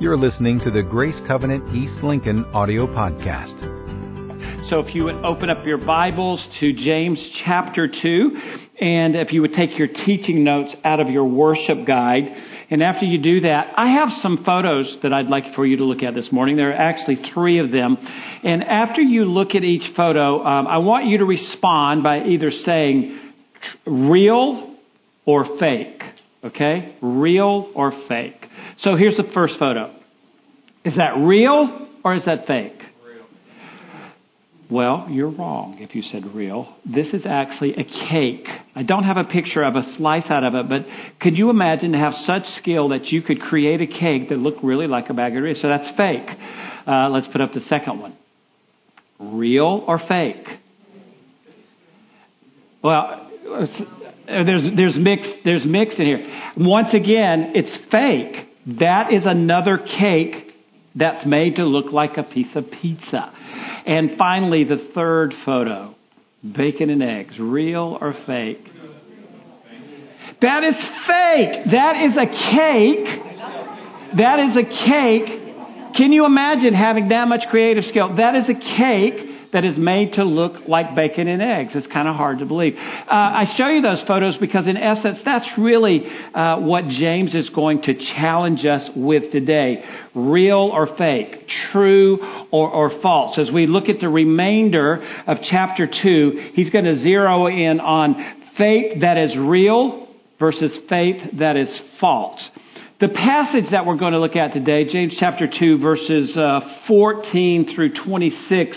You're listening to the Grace Covenant East Lincoln audio podcast. So if you would open up your Bibles to James chapter 2, and if you would take your teaching notes out of your worship guide, and after you do that, I have some photos that I'd like for you to look at this morning. There are actually three of them. And after you look at each photo, um, I want you to respond by either saying real or fake. Okay? Real or fake. So here's the first photo. Is that real or is that fake? Real. Well, you're wrong if you said real. This is actually a cake. I don't have a picture of a slice out of it, but could you imagine to have such skill that you could create a cake that looked really like a bag of Doritos? So that's fake. Uh, let's put up the second one. Real or fake? Well, Uh, there's there's mix there's mix in here. Once again, it's fake. That is another cake that's made to look like a piece of pizza. And finally, the third photo bacon and eggs, real or fake? That is fake. That is a cake. That is a cake. Can you imagine having that much creative skill? That is a cake that is made to look like bacon and eggs. It's kind of hard to believe. Uh, I show you those photos because, in essence, that's really uh, what James is going to challenge us with today real or fake, true or, or false. As we look at the remainder of chapter 2, he's going to zero in on faith that is real versus faith that is false. The passage that we're going to look at today, James chapter 2, verses uh, 14 through 26,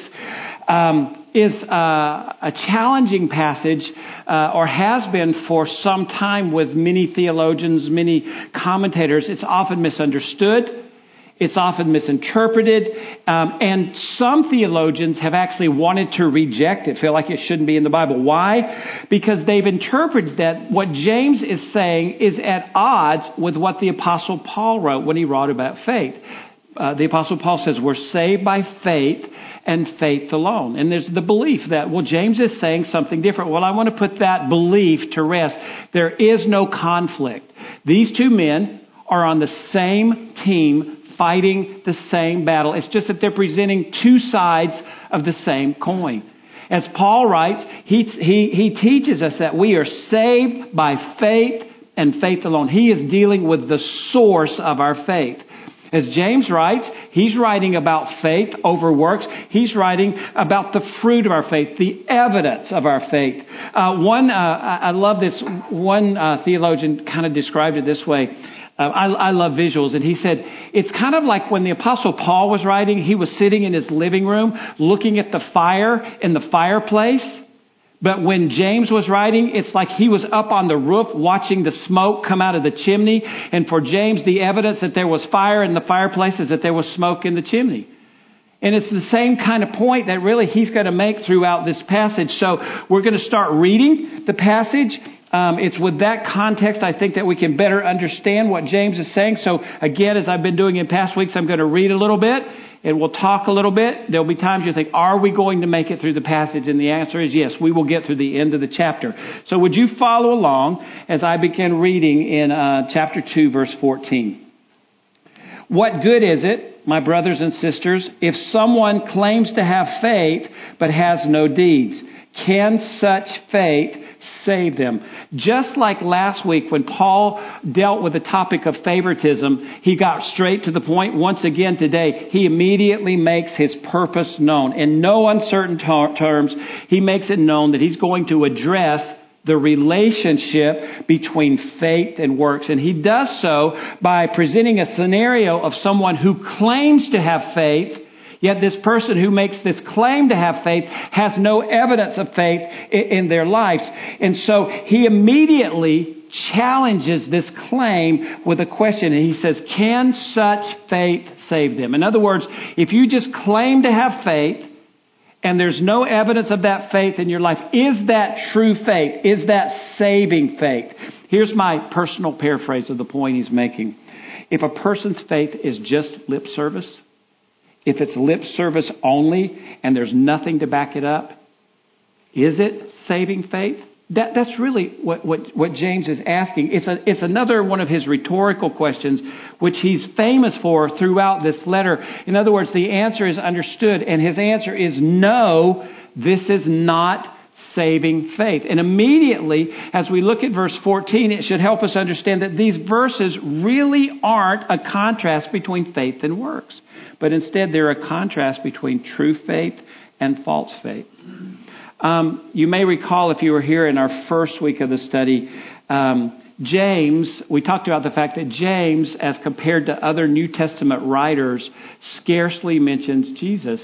um, is uh, a challenging passage, uh, or has been for some time with many theologians, many commentators. It's often misunderstood. It's often misinterpreted, um, and some theologians have actually wanted to reject it, feel like it shouldn't be in the Bible. Why? Because they've interpreted that what James is saying is at odds with what the Apostle Paul wrote when he wrote about faith. Uh, the Apostle Paul says, We're saved by faith and faith alone. And there's the belief that, well, James is saying something different. Well, I want to put that belief to rest. There is no conflict. These two men are on the same team fighting the same battle. It's just that they're presenting two sides of the same coin. As Paul writes, he, he, he teaches us that we are saved by faith and faith alone. He is dealing with the source of our faith. As James writes, he's writing about faith over works. He's writing about the fruit of our faith, the evidence of our faith. Uh, one, uh, I love this. One uh, theologian kind of described it this way. Uh, I, I love visuals, and he said it's kind of like when the Apostle Paul was writing. He was sitting in his living room, looking at the fire in the fireplace but when James was writing, it's like he was up on the roof watching the smoke come out of the chimney. And for James, the evidence that there was fire in the fireplace is that there was smoke in the chimney. And it's the same kind of point that really he's going to make throughout this passage. So we're going to start reading the passage. Um, it's with that context, I think, that we can better understand what James is saying. So again, as I've been doing in past weeks, I'm going to read a little bit and we'll talk a little bit. There'll be times you think, are we going to make it through the passage? And the answer is yes, we will get through the end of the chapter. So would you follow along as I begin reading in uh, chapter 2, verse 14? What good is it, my brothers and sisters, if someone claims to have faith but has no deeds? Can such faith save them. Just like last week when Paul dealt with the topic of favoritism, he got straight to the point. Once again today, he immediately makes his purpose known. In no uncertain terms, he makes it known that he's going to address the relationship between faith and works. And he does so by presenting a scenario of someone who claims to have faith Yet this person who makes this claim to have faith has no evidence of faith in their lives. And so he immediately challenges this claim with a question. And he says, Can such faith save them? In other words, if you just claim to have faith, and there's no evidence of that faith in your life. Is that true faith? Is that saving faith? Here's my personal paraphrase of the point he's making. If a person's faith is just lip service, if it's lip service only and there's nothing to back it up, is it saving faith? That, that's really what, what, what James is asking. It's, a, it's another one of his rhetorical questions, which he's famous for throughout this letter. In other words, the answer is understood, and his answer is no, this is not saving faith. And immediately, as we look at verse 14, it should help us understand that these verses really aren't a contrast between faith and works, but instead they're a contrast between true faith and false faith. Um, you may recall if you were here in our first week of the study, um, James, we talked about the fact that James, as compared to other New Testament writers, scarcely mentions Jesus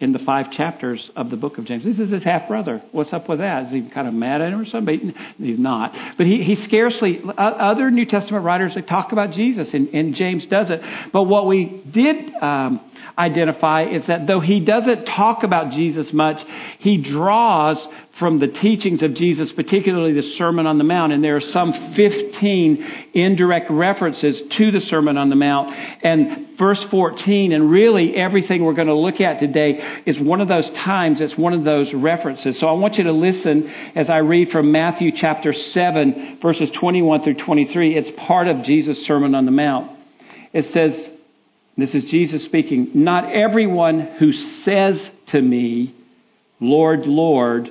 in the five chapters of the book of James. This is his half brother. What's up with that? Is he kind of mad at him or something? He's not. But he, he scarcely, other New Testament writers, they talk about Jesus, and, and James does it. But what we did um, identify is that though he doesn't talk about Jesus much, he draws from the teachings of Jesus, particularly the Sermon on the Mount, and there are some 15 indirect references to the Sermon on the Mount. And verse 14, and really everything we're going to look at today is one of those times, it's one of those references. So I want you to listen as I read from Matthew chapter 7, verses 21 through 23. It's part of Jesus' Sermon on the Mount. It says, this is Jesus speaking, not everyone who says to me, Lord, Lord,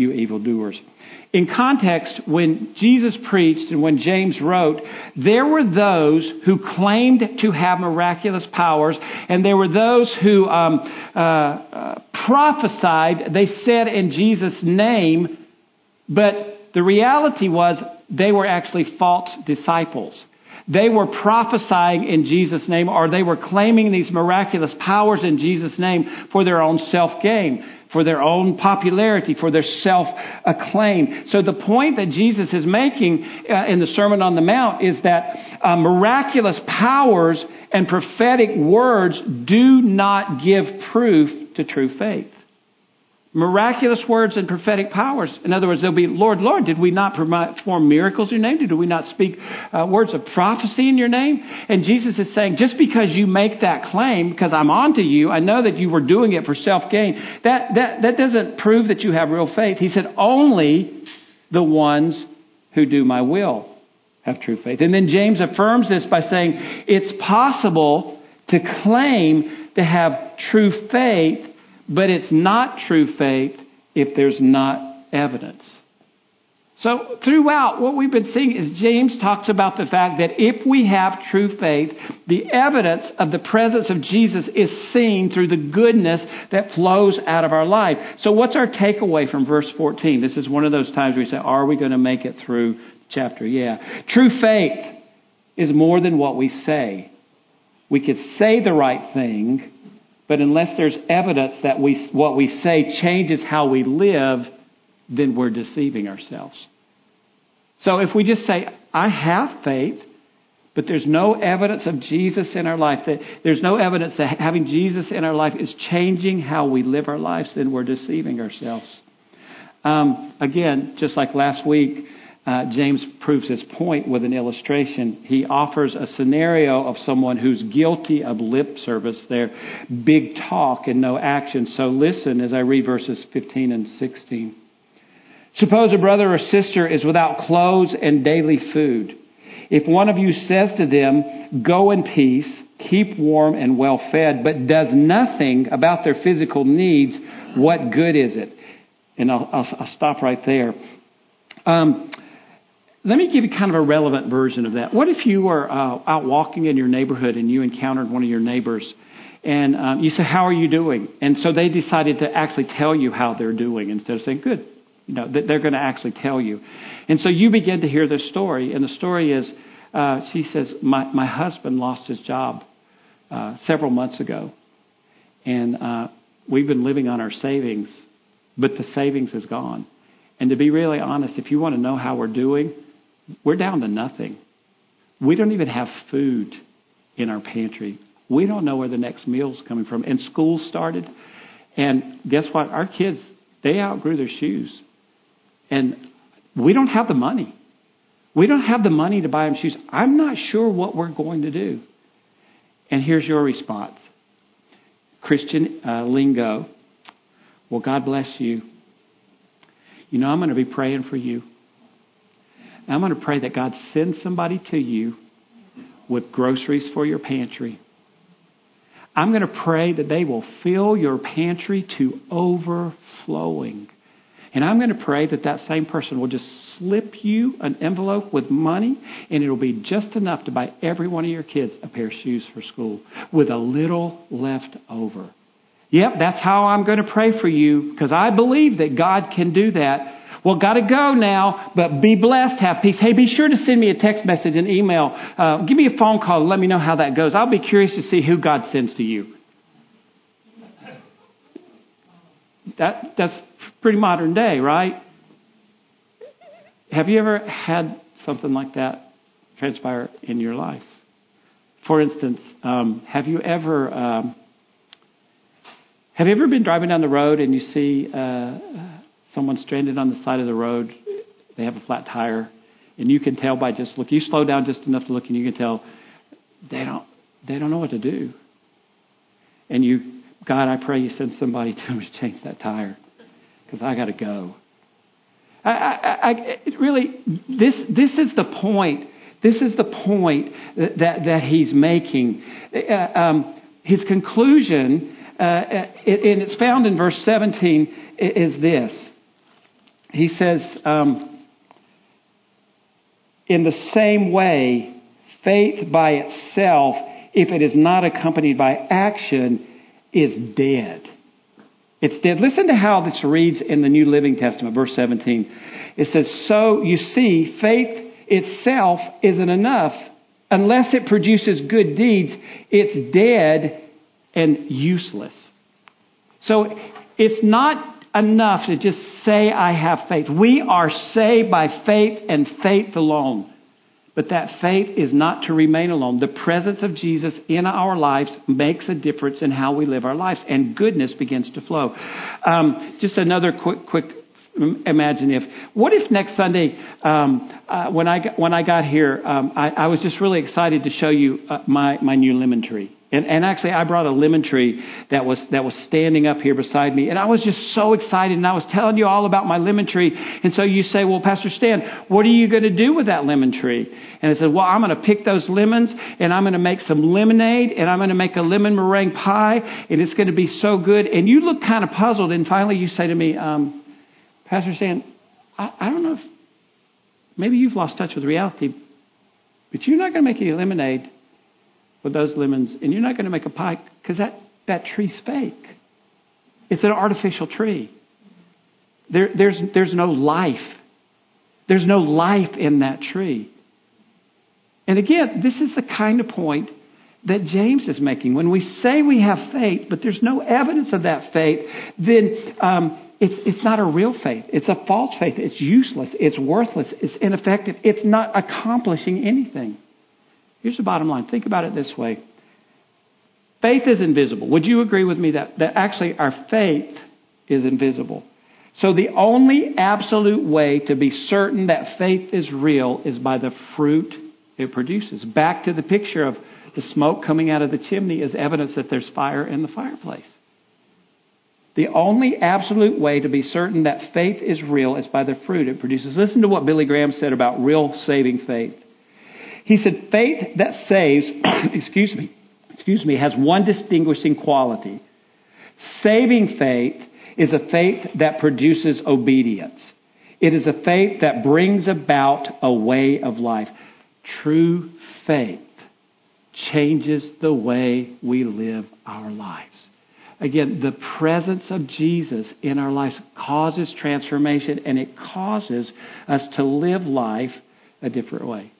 you evildoers. In context, when Jesus preached and when James wrote, there were those who claimed to have miraculous powers, and there were those who um, uh, uh, prophesied, they said in Jesus' name, but the reality was they were actually false disciples. They were prophesying in Jesus' name, or they were claiming these miraculous powers in Jesus' name for their own self gain for their own popularity, for their self acclaim. So the point that Jesus is making uh, in the Sermon on the Mount is that uh, miraculous powers and prophetic words do not give proof to true faith miraculous words and prophetic powers. In other words, they'll be, Lord, Lord, did we not perform miracles in your name? Did we not speak uh, words of prophecy in your name? And Jesus is saying, just because you make that claim, because I'm onto you, I know that you were doing it for self gain, that, that, that doesn't prove that you have real faith. He said, only the ones who do my will have true faith. And then James affirms this by saying, it's possible to claim to have true faith but it's not true faith if there's not evidence. So throughout, what we've been seeing is James talks about the fact that if we have true faith, the evidence of the presence of Jesus is seen through the goodness that flows out of our life. So what's our takeaway from verse 14? This is one of those times where we say, are we going to make it through chapter? Yeah. True faith is more than what we say. We could say the right thing, but unless there's evidence that we, what we say changes how we live, then we're deceiving ourselves. So if we just say, I have faith, but there's no evidence of Jesus in our life, that there's no evidence that having Jesus in our life is changing how we live our lives, then we're deceiving ourselves. Um, again, just like last week, uh, James proves his point with an illustration. He offers a scenario of someone who's guilty of lip service, their big talk and no action. So listen as I read verses 15 and 16. Suppose a brother or sister is without clothes and daily food. If one of you says to them, Go in peace, keep warm and well fed, but does nothing about their physical needs, what good is it? And I'll, I'll, I'll stop right there. Um, let me give you kind of a relevant version of that. What if you were uh, out walking in your neighborhood and you encountered one of your neighbors and um, you said, How are you doing? And so they decided to actually tell you how they're doing instead of saying, Good. You know, they're going to actually tell you. And so you begin to hear this story. And the story is uh, she says, my, my husband lost his job uh, several months ago. And uh, we've been living on our savings, but the savings is gone. And to be really honest, if you want to know how we're doing, we're down to nothing. We don't even have food in our pantry. We don't know where the next meal's coming from. And school started, and guess what? Our kids, they outgrew their shoes. And we don't have the money. We don't have the money to buy them shoes. I'm not sure what we're going to do. And here's your response Christian uh, lingo. Well, God bless you. You know, I'm going to be praying for you. And I'm going to pray that God sends somebody to you with groceries for your pantry. I'm going to pray that they will fill your pantry to overflowing. And I'm going to pray that that same person will just slip you an envelope with money, and it'll be just enough to buy every one of your kids a pair of shoes for school with a little left over. Yep, that's how I'm going to pray for you because I believe that God can do that. Well, got to go now, but be blessed, have peace. Hey, be sure to send me a text message, an email. Uh, give me a phone call. Let me know how that goes. I'll be curious to see who God sends to you. That, that's pretty modern day, right? Have you ever had something like that transpire in your life? For instance, um, have you ever um, have you ever been driving down the road and you see uh, someone stranded on the side of the road? They have a flat tire, and you can tell by just look. You slow down just enough to look, and you can tell they don't they don't know what to do. And you God, I pray you send somebody to me to change that tire because I got to go. I, I, I, really, this, this is the point. This is the point that, that he's making. Uh, um, his conclusion, uh, and it's found in verse 17, is this. He says, um, in the same way, faith by itself, if it is not accompanied by action, is dead. It's dead. Listen to how this reads in the New Living Testament, verse 17. It says, So you see, faith itself isn't enough. Unless it produces good deeds, it's dead and useless. So it's not enough to just say, I have faith. We are saved by faith and faith alone. But that faith is not to remain alone. The presence of Jesus in our lives makes a difference in how we live our lives, and goodness begins to flow. Um, just another quick, quick imagine if. What if next Sunday, um, uh, when I got, when I got here, um, I, I, was just really excited to show you uh, my my new lemon tree. And, and actually, I brought a lemon tree that was that was standing up here beside me, and I was just so excited. And I was telling you all about my lemon tree. And so you say, "Well, Pastor Stan, what are you going to do with that lemon tree?" And I said, "Well, I'm going to pick those lemons, and I'm going to make some lemonade, and I'm going to make a lemon meringue pie, and it's going to be so good." And you look kind of puzzled, and finally you say to me, um, "Pastor Stan, I, I don't know if maybe you've lost touch with reality, but you're not going to make any lemonade." With those lemons, and you're not going to make a pie because that, that tree's fake. It's an artificial tree. There, there's, there's no life. There's no life in that tree. And again, this is the kind of point that James is making. When we say we have faith, but there's no evidence of that faith, then um, it's, it's not a real faith. It's a false faith. It's useless. It's worthless. It's ineffective. It's not accomplishing anything. Here's the bottom line think about it this way faith is invisible. Would you agree with me that, that actually our faith is invisible? So the only absolute way to be certain that faith is real is by the fruit it produces. Back to the picture of the smoke coming out of the chimney is evidence that there's fire in the fireplace. The only absolute way to be certain that faith is real is by the fruit it produces. Listen to what Billy Graham said about real saving faith. He said, faith that saves, excuse me, excuse me, has one distinguishing quality. Saving faith is a faith that produces obedience. It is a faith that brings about a way of life. True faith changes the way we live our lives. Again, the presence of Jesus in our lives causes transformation and it causes us to live life a different way.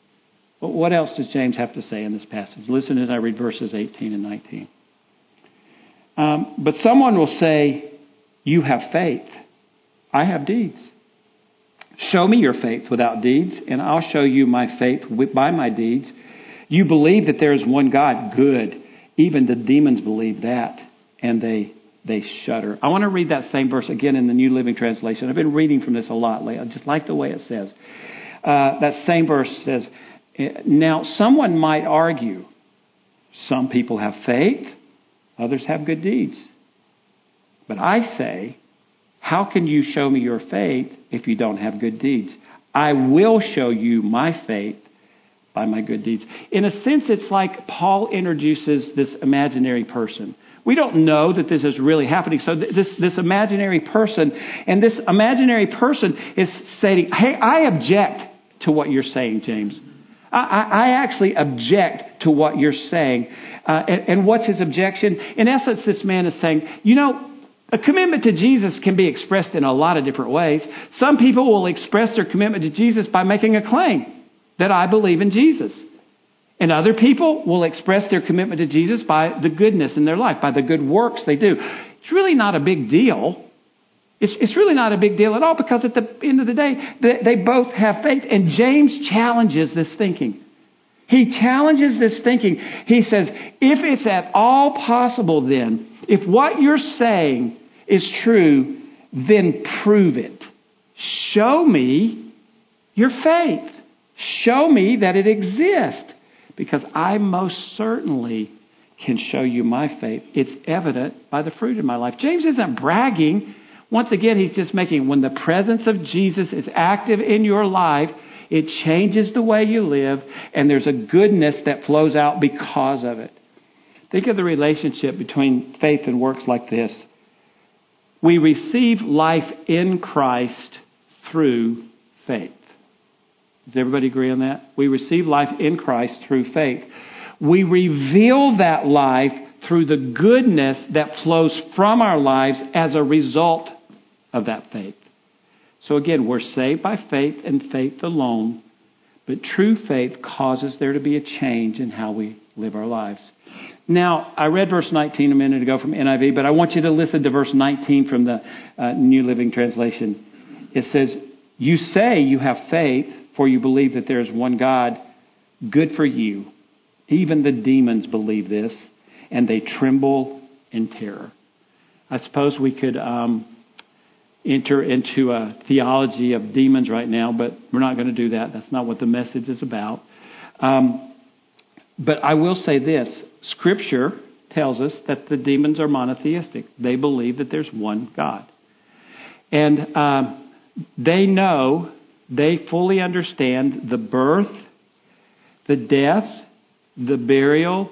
What else does James have to say in this passage? Listen as I read verses 18 and 19. Um, but someone will say, You have faith. I have deeds. Show me your faith without deeds, and I'll show you my faith by my deeds. You believe that there is one God. Good. Even the demons believe that, and they they shudder. I want to read that same verse again in the New Living Translation. I've been reading from this a lot lately. I just like the way it says. Uh, that same verse says, Now, someone might argue, some people have faith, others have good deeds. But I say, how can you show me your faith if you don't have good deeds? I will show you my faith by my good deeds. In a sense, it's like Paul introduces this imaginary person. We don't know that this is really happening. So this, this imaginary person, and this imaginary person is saying, hey, I object to what you're saying, James. I, I actually object to what you're saying. Uh, and, and what's his objection? In essence, this man is saying, you know, a commitment to Jesus can be expressed in a lot of different ways. Some people will express their commitment to Jesus by making a claim that I believe in Jesus. And other people will express their commitment to Jesus by the goodness in their life, by the good works they do. It's really not a big deal. It's, it's really not a big deal at all because at the end of the day, they, they both have faith. And James challenges this thinking. He challenges this thinking. He says, if it's at all possible, then, if what you're saying is true, then prove it. Show me your faith. Show me that it exists because I most certainly can show you my faith. It's evident by the fruit in my life. James isn't bragging. Once again, he's just making when the presence of Jesus is active in your life, it changes the way you live, and there's a goodness that flows out because of it. Think of the relationship between faith and works like this. We receive life in Christ through faith. Does everybody agree on that? We receive life in Christ through faith. We reveal that life through the goodness that flows from our lives as a result of that faith. So again, we're saved by faith and faith alone, but true faith causes there to be a change in how we live our lives. Now, I read verse 19 a minute ago from NIV, but I want you to listen to verse 19 from the uh, New Living Translation. It says, You say you have faith for you believe that there is one God, good for you. Even the demons believe this, and they tremble in terror. I suppose we could um, enter into a theology of demons right now, but we're not going to do that. That's not what the message is about. Um, but I will say this Scripture tells us that the demons are monotheistic, they believe that there's one God. And uh, they know they fully understand the birth, the death, the burial,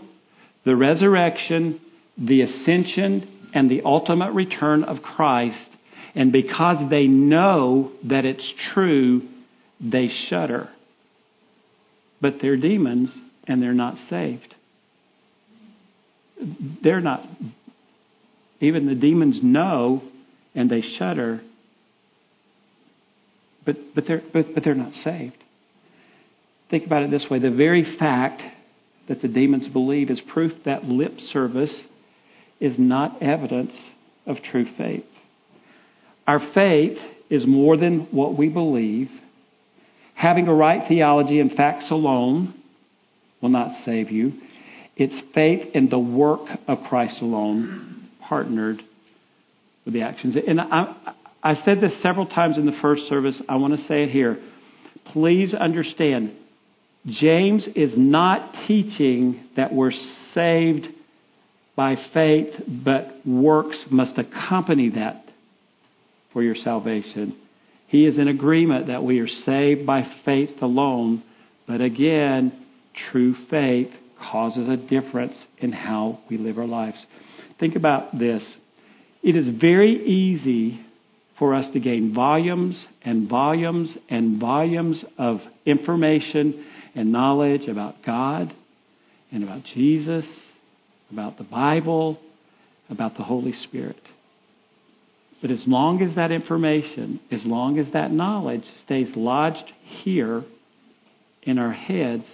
the resurrection, the ascension, and the ultimate return of Christ. And because they know that it's true, they shudder. But they're demons and they're not saved. They're not, even the demons know and they shudder, but, but, they're, but, but they're not saved. Think about it this way the very fact that the demons believe is proof that lip service is not evidence of true faith. Our faith is more than what we believe. Having a right theology and facts alone will not save you. It's faith in the work of Christ alone, partnered with the actions. And I, I said this several times in the first service. I want to say it here. Please understand, James is not teaching that we're saved by faith, but works must accompany that for your salvation. He is in agreement that we are saved by faith alone, but again, true faith causes a difference in how we live our lives. Think about this. It is very easy for us to gain volumes and volumes and volumes of information and knowledge about God and about Jesus, about the Bible, about the Holy Spirit. But as long as that information, as long as that knowledge stays lodged here in our heads,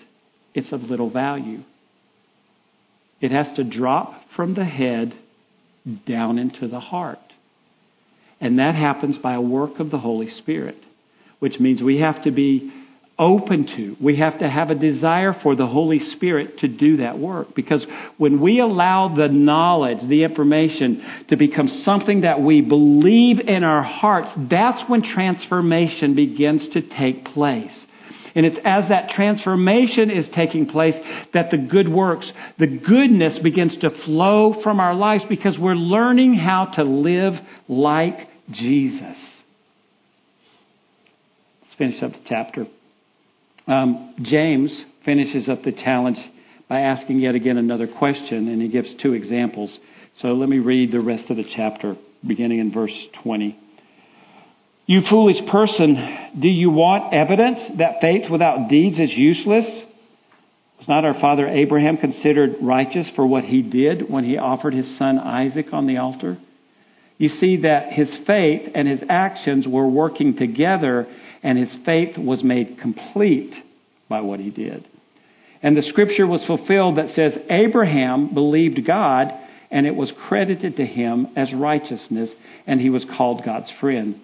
it's of little value. It has to drop from the head down into the heart. And that happens by a work of the Holy Spirit, which means we have to be open to. We have to have a desire for the Holy Spirit to do that work. Because when we allow the knowledge, the information to become something that we believe in our hearts, that's when transformation begins to take place. And it's as that transformation is taking place that the good works, the goodness begins to flow from our lives because we're learning how to live like Jesus. Let's finish up the chapter. Um, James finishes up the challenge by asking yet again another question, and he gives two examples. So let me read the rest of the chapter, beginning in verse 20. You foolish person, do you want evidence that faith without deeds is useless? Was not our father Abraham considered righteous for what he did when he offered his son Isaac on the altar? You see that his faith and his actions were working together and his faith was made complete by what he did. And the scripture was fulfilled that says, Abraham believed God, and it was credited to him as righteousness, and he was called God's friend.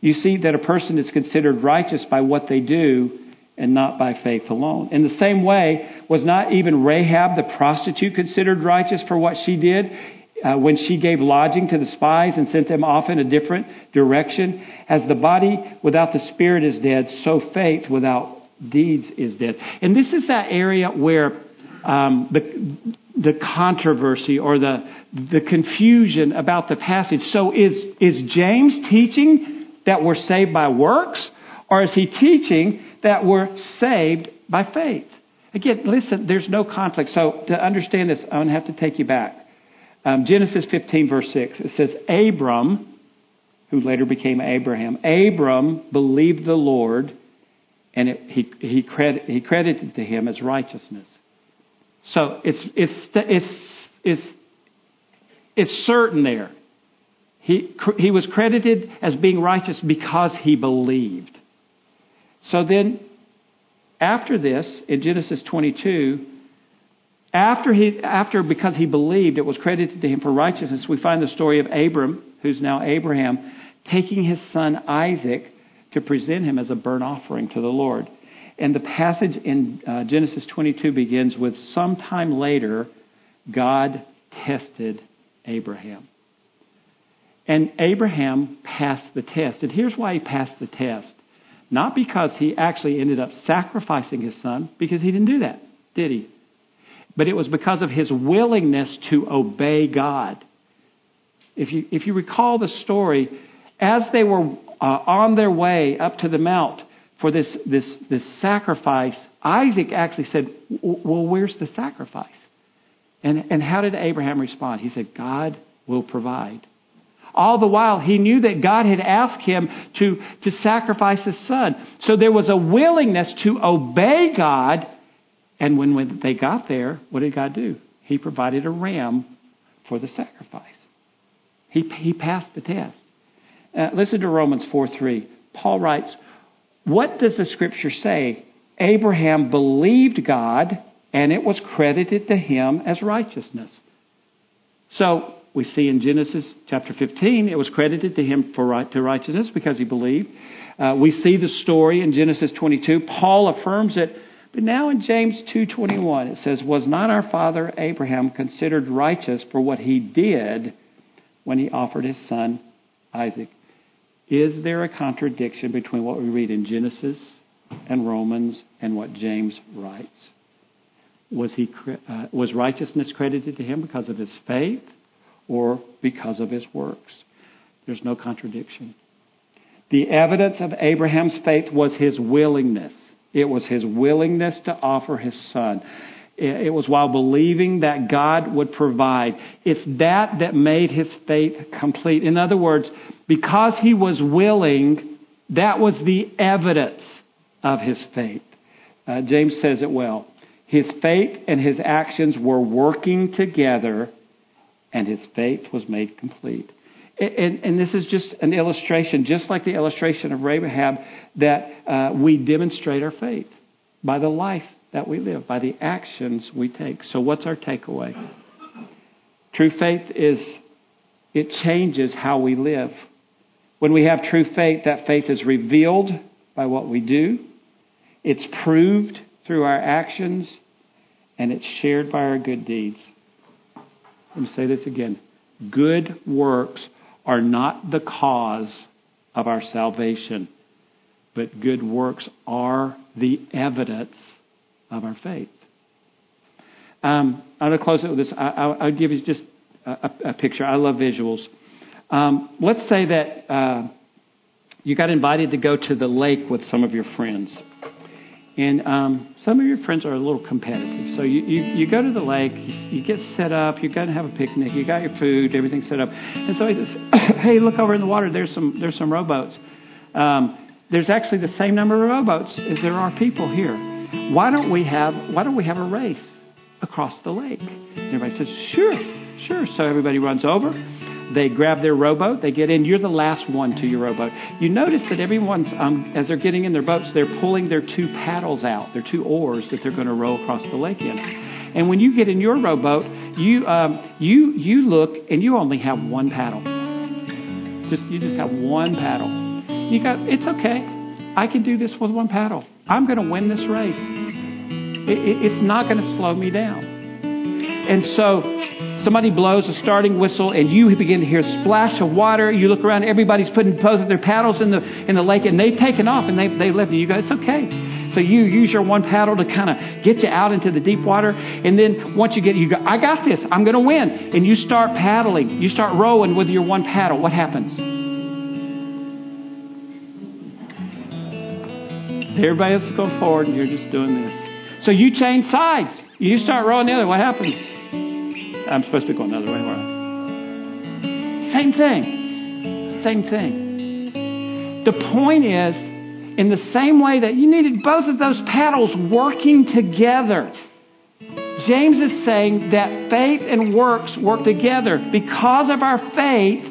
You see that a person is considered righteous by what they do and not by faith alone. In the same way, was not even Rahab the prostitute considered righteous for what she did? Uh, when she gave lodging to the spies and sent them off in a different direction. As the body without the spirit is dead, so faith without deeds is dead. And this is that area where um, the the controversy or the the confusion about the passage. So is is James teaching that we're saved by works, or is he teaching that we're saved by faith? Again, listen, there's no conflict. So to understand this, I'm going to have to take you back. Um, Genesis 15, verse 6, it says, Abram, who later became Abraham, Abram believed the Lord, and it, he, he, he credited to him as righteousness. So it's, it's, it's, it's, it's certain there. He, he was credited as being righteous because he believed. So then, after this, in Genesis 22, after he, after, because he believed, it was credited to him for righteousness, we find the story of Abram, who's now Abraham, taking his son Isaac to present him as a burnt offering to the Lord. And the passage in uh, Genesis 22 begins with sometime later, God tested Abraham. And Abraham passed the test. And here's why he passed the test. Not because he actually ended up sacrificing his son, because he didn't do that, did he? But it was because of his willingness to obey God. If you, if you recall the story, as they were uh, on their way up to the mount for this, this, this sacrifice, Isaac actually said, Well, where's the sacrifice? And, and how did Abraham respond? He said, God will provide. All the while, he knew that God had asked him to, to sacrifice his son. So there was a willingness to obey God and when, when they got there, what did God do? He provided a ram for the sacrifice. He, he passed the test. Uh, listen to Romans 4 3. Paul writes, What does the scripture say? Abraham believed God, and it was credited to him as righteousness. So we see in Genesis chapter 15, it was credited to him for right, to righteousness because he believed. Uh, we see the story in Genesis 22. Paul affirms it but now in James 2:21 it says, "Was not our father Abraham considered righteous for what he did when he offered his son Isaac?" Is there a contradiction between what we read in Genesis and Romans and what James writes? Was he uh, was righteousness credited to him because of his faith or because of his works? There's no contradiction. The evidence of Abraham's faith was his willingness it was his willingness to offer his son. It was while believing that God would provide. It's that that made his faith complete. In other words, because he was willing, that was the evidence of his faith. Uh, James says it well. His faith and his actions were working together, and his faith was made complete. And, and, this is just an illustration, just like the illustration of Rahab, that uh, we demonstrate our faith by the life that we live, by the actions we take. So, what's our takeaway? True faith is, it changes how we live. When we have true faith, that faith is revealed by what we do, it's proved through our actions, and it's shared by our good deeds. Let me say this again. Good works are not the cause of our salvation, but good works are the evidence of our faith. Um, I'm going to close it with this. I, will give you just a, a, picture. I love visuals. Um, let's say that uh, you got invited to go to the lake with some of your friends. And um, some of your friends are a little competitive. So you, you, you go to the lake, you, you get set up, you're going to have a picnic, you got your food, everything's set up. And so he says, hey, look over in the water, there's some, there's some rowboats. Um, there's actually the same number of rowboats as there are people here. Why don't we have, why don't we have a race across the lake? And everybody says, sure, sure. So everybody runs over. They grab their rowboat. They get in. You're the last one to your rowboat. You notice that everyone's, um, as they're getting in their boats, they're pulling their two paddles out, their two oars that they're going to row across the lake in. And when you get in your rowboat, you um, you you look and you only have one paddle. Just you just have one paddle. You got it's okay. I can do this with one paddle. I'm going to win this race. It, it, it's not going to slow me down. And so somebody blows a starting whistle and you begin to hear a splash of water. You look around, everybody's putting posing their paddles in the in the lake and they've taken off and they've, they've left you. You go, it's okay. So you use your one paddle to kind of get you out into the deep water. And then once you get, you go, I got this. I'm going to win. And you start paddling. You start rowing with your one paddle. What happens? Everybody else is going forward and you're just doing this. So you change sides. You start rowing the other. What happens? I'm supposed to be going the other way, right? Same thing. Same thing. The point is, in the same way that you needed both of those paddles working together, James is saying that faith and works work together. Because of our faith,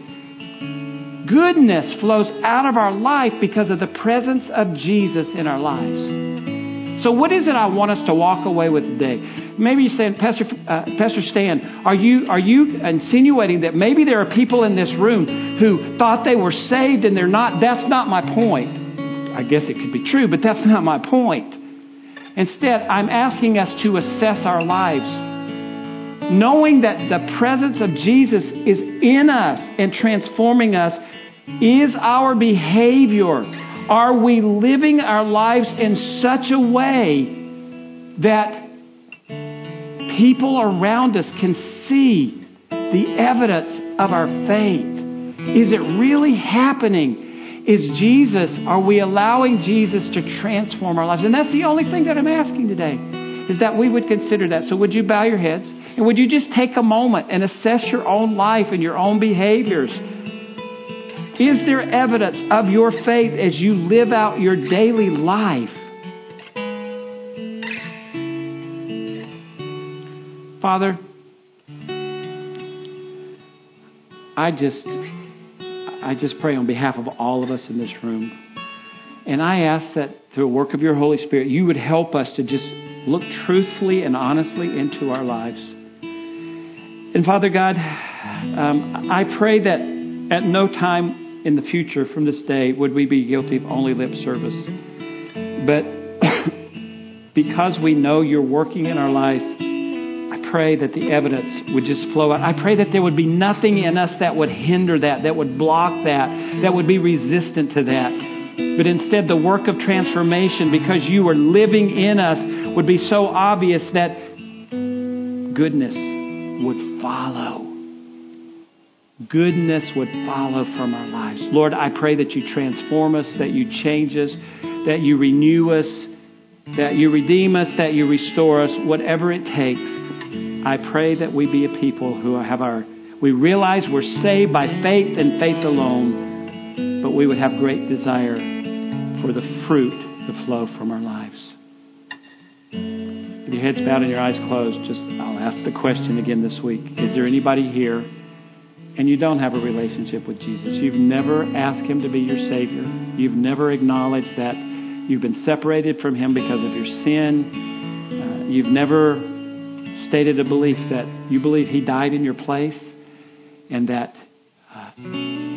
goodness flows out of our life because of the presence of Jesus in our lives. So, what is it I want us to walk away with today? Maybe you're saying, Pastor, uh, Pastor Stan, are you, are you insinuating that maybe there are people in this room who thought they were saved and they're not? That's not my point. I guess it could be true, but that's not my point. Instead, I'm asking us to assess our lives, knowing that the presence of Jesus is in us and transforming us. Is our behavior are we living our lives in such a way that people around us can see the evidence of our faith? Is it really happening? Is Jesus, are we allowing Jesus to transform our lives? And that's the only thing that I'm asking today, is that we would consider that. So would you bow your heads? And would you just take a moment and assess your own life and your own behaviors? Is there evidence of your faith as you live out your daily life? Father, I just I just pray on behalf of all of us in this room. And I ask that through a work of your Holy Spirit, you would help us to just look truthfully and honestly into our lives. And Father God, um, I pray that at no time in the future from this day would we be guilty of only lip service. But because we know you're working in our lives, pray that the evidence would just flow out. I pray that there would be nothing in us that would hinder that, that would block that, that would be resistant to that. But instead, the work of transformation, because you are living in us, would be so obvious that goodness would follow goodness would follow from our lives. Lord, I pray that you transform us, that you change us, that you renew us, that you redeem us, that you restore us, whatever it takes. I pray that we be a people who have our, we realize we're saved by faith and faith alone, but we would have great desire for the fruit to flow from our lives. With your heads bowed and your eyes closed, just I'll ask the question again this week. Is there anybody here? and you don't have a relationship with Jesus, you've never asked Him to be your Savior, you've never acknowledged that you've been separated from Him because of your sin, uh, you've never stated a belief that you believe He died in your place and that uh,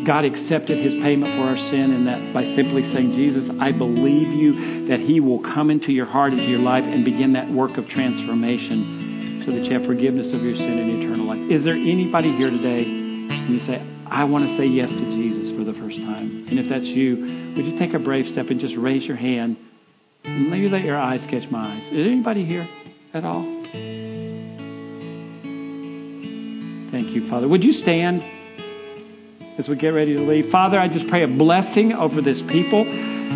God accepted his payment for our sin, and that by simply saying, Jesus, I believe you, that he will come into your heart, into your life, and begin that work of transformation so that you have forgiveness of your sin and eternal life. Is there anybody here today and you say, I want to say yes to Jesus for the first time? And if that's you, would you take a brave step and just raise your hand? And maybe let your eyes catch my eyes. Is anybody here at all? You, Father. Would you stand? as we get ready to leave. Father, I just pray a blessing over this people,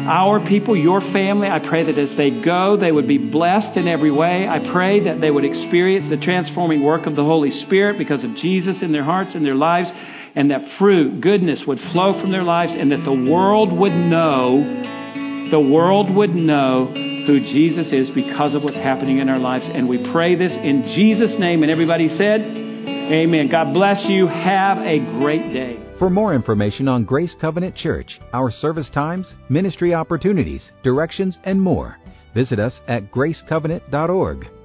our people, your family. I pray that as they go, they would be blessed in every way. I pray that they would experience the transforming work of the Holy Spirit because of Jesus in their hearts and their lives, and that fruit, goodness would flow from their lives, and that the world would know, the world would know who Jesus is because of what's happening in our lives. And we pray this in Jesus' name. And everybody said, Amen. God bless you. Have a great day. For more information on Grace Covenant Church, our service times, ministry opportunities, directions, and more, visit us at gracecovenant.org.